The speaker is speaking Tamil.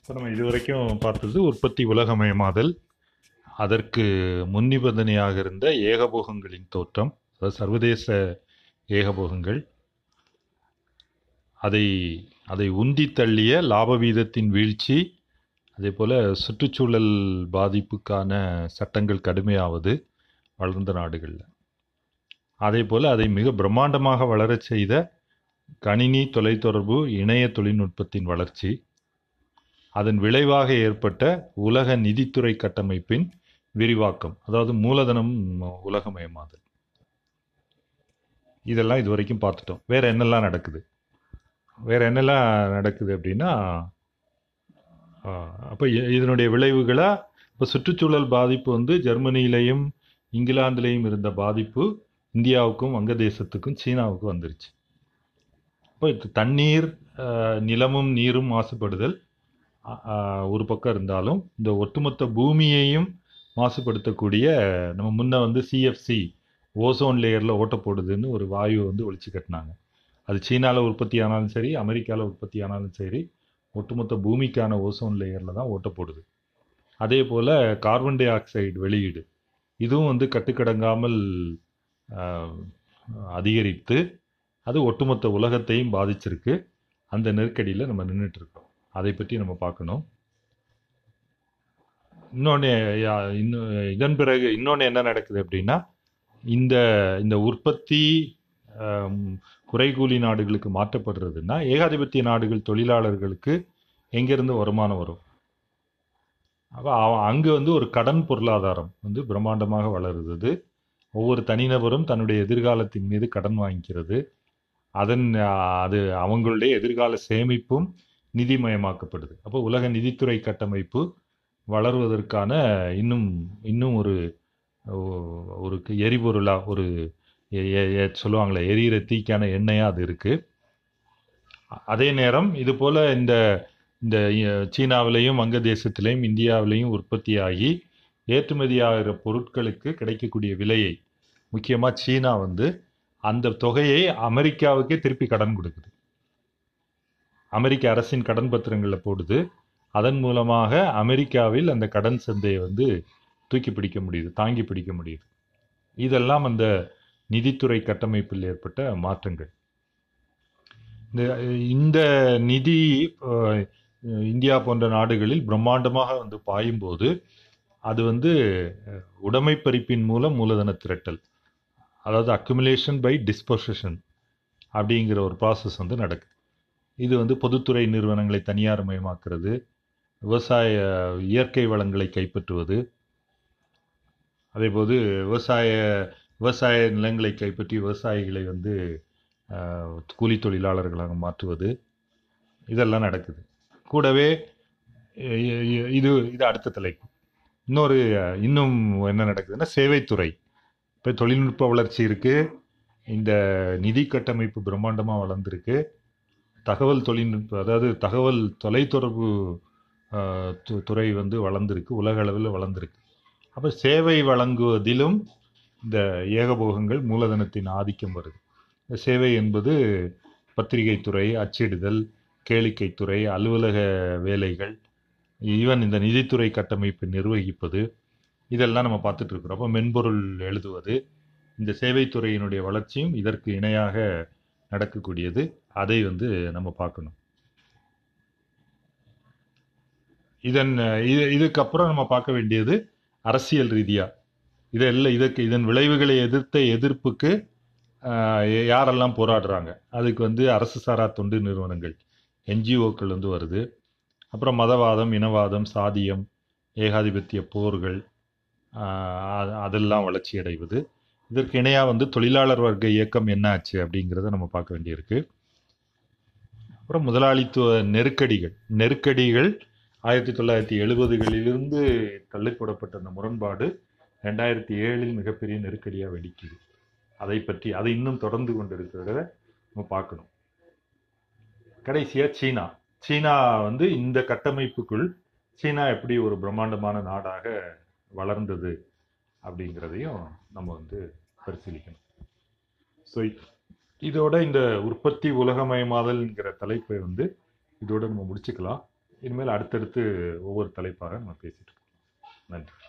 இப்போ நம்ம இதுவரைக்கும் பார்த்தது உற்பத்தி உலகமயமாதல். அதற்கு முன்னிபந்தனையாக இருந்த ஏகபோகங்களின் தோற்றம் அதாவது சர்வதேச ஏகபோகங்கள். அதை அதை உந்தி தள்ளிய லாப வீதத்தின் வீழ்ச்சி அதே போல் சுற்றுச்சூழல் பாதிப்புக்கான சட்டங்கள் கடுமையாவது வளர்ந்த நாடுகளில். அதே போல் அதை மிக பிரம்மாண்டமாக வளரச் செய்த கணினி தொலைத்தொடர்பு இணைய தொழில்நுட்பத்தின் வளர்ச்சி அதன் விளைவாக ஏற்பட்ட உலக நிதித்துறை கட்டமைப்பின் விரிவாக்கம் அதாவது மூலதனம் உலகமயமாதல். இதெல்லாம் இது வரைக்கும் பார்த்துட்டோம். வேறு என்னெல்லாம் நடக்குது? வேறு என்னெல்லாம் நடக்குது அப்படின்னா அப்போ இதனுடைய விளைவுகளாக இப்போ சுற்றுச்சூழல் பாதிப்பு வந்து ஜெர்மனியிலையும் இங்கிலாந்துலேயும் இருந்த பாதிப்பு இந்தியாவுக்கும் வங்கதேசத்துக்கும் சீனாவுக்கும் வந்துருச்சு. இப்போ தண்ணீர் நிலமும் நீரும் மாசுபடுதல் ஒரு பக்கம் இருந்தாலும் இந்த ஒட்டுமொத்த பூமியையும் மாசுபடுத்தக்கூடிய நம்ம முன்ன வந்து சிஎஃப்சி ஓசோன் லேயரில் ஓட்ட போடுதுன்னு ஒரு வாயு வந்து ஒழிச்சு கட்டினாங்க. அது சீனாவில் உற்பத்தி ஆனாலும் சரி அமெரிக்காவில் உற்பத்தி ஆனாலும் சரி ஒட்டுமொத்த பூமிக்கான ஓசோன் லேயரில் தான் ஓட்ட போடுது அதே போல் கார்பன் டை ஆக்சைடு வெளியீடு இதுவும் வந்து கட்டுக்கடங்காமல் அதிகரித்து அது ஒட்டுமொத்த உலகத்தையும் பாதிச்சிருக்கு. அந்த நெருக்கடியில் நம்ம நின்றுட்டுருக்கோம் அதை பற்றி நம்ம பார்க்கணும். இன்னொன்று இன்னும் இதன் பிறகு இன்னொன்று என்ன நடக்குது அப்படின்னா இந்த இந்த உற்பத்தி குறைகூலி நாடுகளுக்கு மாற்றப்படுறதுன்னா ஏகாதிபத்திய நாடுகள் தொழிலாளர்களுக்கு எங்கேருந்து வருமானம் வரும்? அப்போ அங்கே வந்து ஒரு கடன் பொருளாதாரம் வந்து பிரம்மாண்டமாக வளருது. ஒவ்வொரு தனிநபரும் தன்னுடைய எதிர்காலத்தின் மீது கடன் வாங்கிக்கிறது. அதன் அது அவங்களுடைய எதிர்கால சேமிப்பும் நிதிமயமாக்கப்படுது. அப்போ உலக நிதித்துறை கட்டமைப்பு வளர்வதற்கான இன்னும் இன்னும் ஒரு ஒரு எரிபொருளாக ஒரு சொல்லுவாங்களே எரியிற தீக்கான எண்ணெயாக அது இருக்குது அதே நேரம் இது போல் இந்த இந்த சீனாவிலையும் வங்கதேசத்திலையும் இந்தியாவிலையும் உற்பத்தியாகி ஏற்றுமதி ஆகிற பொருட்களுக்கு கிடைக்கக்கூடிய விலையை முக்கியமாக சீனா வந்து அந்த தொகையை அமெரிக்காவுக்கே திருப்பி கடன் கொடுக்குது. அமெரிக்க அரசின் கடன் பத்திரங்களில் போடுது. அதன் மூலமாக அமெரிக்காவில் அந்த கடன் சந்தையை வந்து தூக்கி பிடிக்க முடியுது தாங்கி பிடிக்க முடியுது. இதெல்லாம் அந்த நிதித்துறை கட்டமைப்பில் ஏற்பட்ட மாற்றங்கள். இந்த இந்த நிதி இந்தியா போன்ற நாடுகளில் பிரம்மாண்டமாக வந்து பாயும்போது அது வந்து உடைமை பறிப்பின் மூலம் மூலதன திரட்டல் அதாவது அக்குமுலேஷன் பை டிஸ்பொசிஷன் அப்படிங்கிற ஒரு ப்ராசஸ் வந்து நடக்குது. இது வந்து பொதுத்துறை நிறுவனங்களை தனியார் மயமாக்குறது விவசாய இயற்கை வளங்களை கைப்பற்றுவது அதேபோது விவசாய விவசாய நிலங்களை கைப்பற்றி விவசாயிகளை வந்து கூலி தொழிலாளர்களாக மாற்றுவது இதெல்லாம் நடக்குது. கூடவே இது இது அடுத்த தலைப்பு. இன்னொரு இன்னும் என்ன நடக்குதுன்னா சேவைத்துறை. இப்போ தொழில்நுட்ப வளர்ச்சி இருக்குது இந்த நிதி கட்டமைப்பு பிரம்மாண்டமாக வளர்ந்துருக்கு. தகவல் தொழில்நுட்ப அதாவது தகவல் தொலைத்தொடர்பு துறை வந்து வளர்ந்துருக்கு உலக அளவில் வளர்ந்துருக்கு. அப்போ சேவை வழங்குவதிலும் இந்த ஏகபோகங்கள் மூலதனத்தின் ஆதிக்கம் வருது. சேவை என்பது பத்திரிகை துறை அச்சிடுதல் கேளிக்கைத்துறை அலுவலக வேலைகள் ஈவன் இந்த நிதித்துறை கட்டமைப்பை நிர்வகிப்பது இதெல்லாம் நம்ம பார்த்துட்டு இருக்கிறோம். அப்போ மென்பொருள் எழுதுவது இந்த சேவைத்துறையினுடைய வளர்ச்சியும் இதற்கு இணையாக நடக்கக்கூடியது. அதை வந்து நம்ம பார்க்கணும். இதன் இது இதுக்கப்புறம் நம்ம பார்க்க வேண்டியது அரசியல் ரீதியாக இதெல்லாம் இதற்கு இதன் விளைவுகளை எதிர்த்த எதிர்ப்புக்கு யாரெல்லாம் போராடுறாங்க? அதுக்கு வந்து அரசு சாரா தொண்டு நிறுவனங்கள் என்ஜிஓக்கள் வந்து வருது. அப்புறம் மதவாதம் இனவாதம் சாதியம் ஏகாதிபத்திய போர்கள் அதெல்லாம் வளர்ச்சி அடைவது. இதற்கு இணையாக வந்து தொழிலாளர் வர்க்க இயக்கம் என்ன ஆச்சு அப்படிங்கிறத நம்ம பார்க்க வேண்டியிருக்கு. அப்புறம் முதலாளித்துவ நெருக்கடிகள். நெருக்கடிகள் ஆயிரத்தி தொள்ளாயிரத்தி எழுபதுகளிலிருந்து தள்ளிப்படப்பட்ட அந்த முரண்பாடு ரெண்டாயிரத்தி ஏழில் மிகப்பெரிய நெருக்கடியாக வெடிக்குது. அதை பற்றி அதை இன்னும் தொடர்ந்து கொண்டு இருக்கிறத நம்ம பார்க்கணும். கடைசியாக சீனா. சீனா வந்து இந்த கட்டமைப்புக்குள் சீனா எப்படி ஒரு பிரம்மாண்டமான நாடாக வளர்ந்தது அப்படிங்கிறதையும் நம்ம வந்து பரிசீலிக்கணும். ஸோ இதோட இந்த உற்பத்தி உலகமயமாதல்ங்கிற தலைப்பை வந்து இதோட நம்ம முடிச்சுக்கலாம். இனிமேல் அடுத்தடுத்து ஒவ்வொரு தலைப்பாக நம்ம பேசிட்டு இருக்கோம் நன்றி.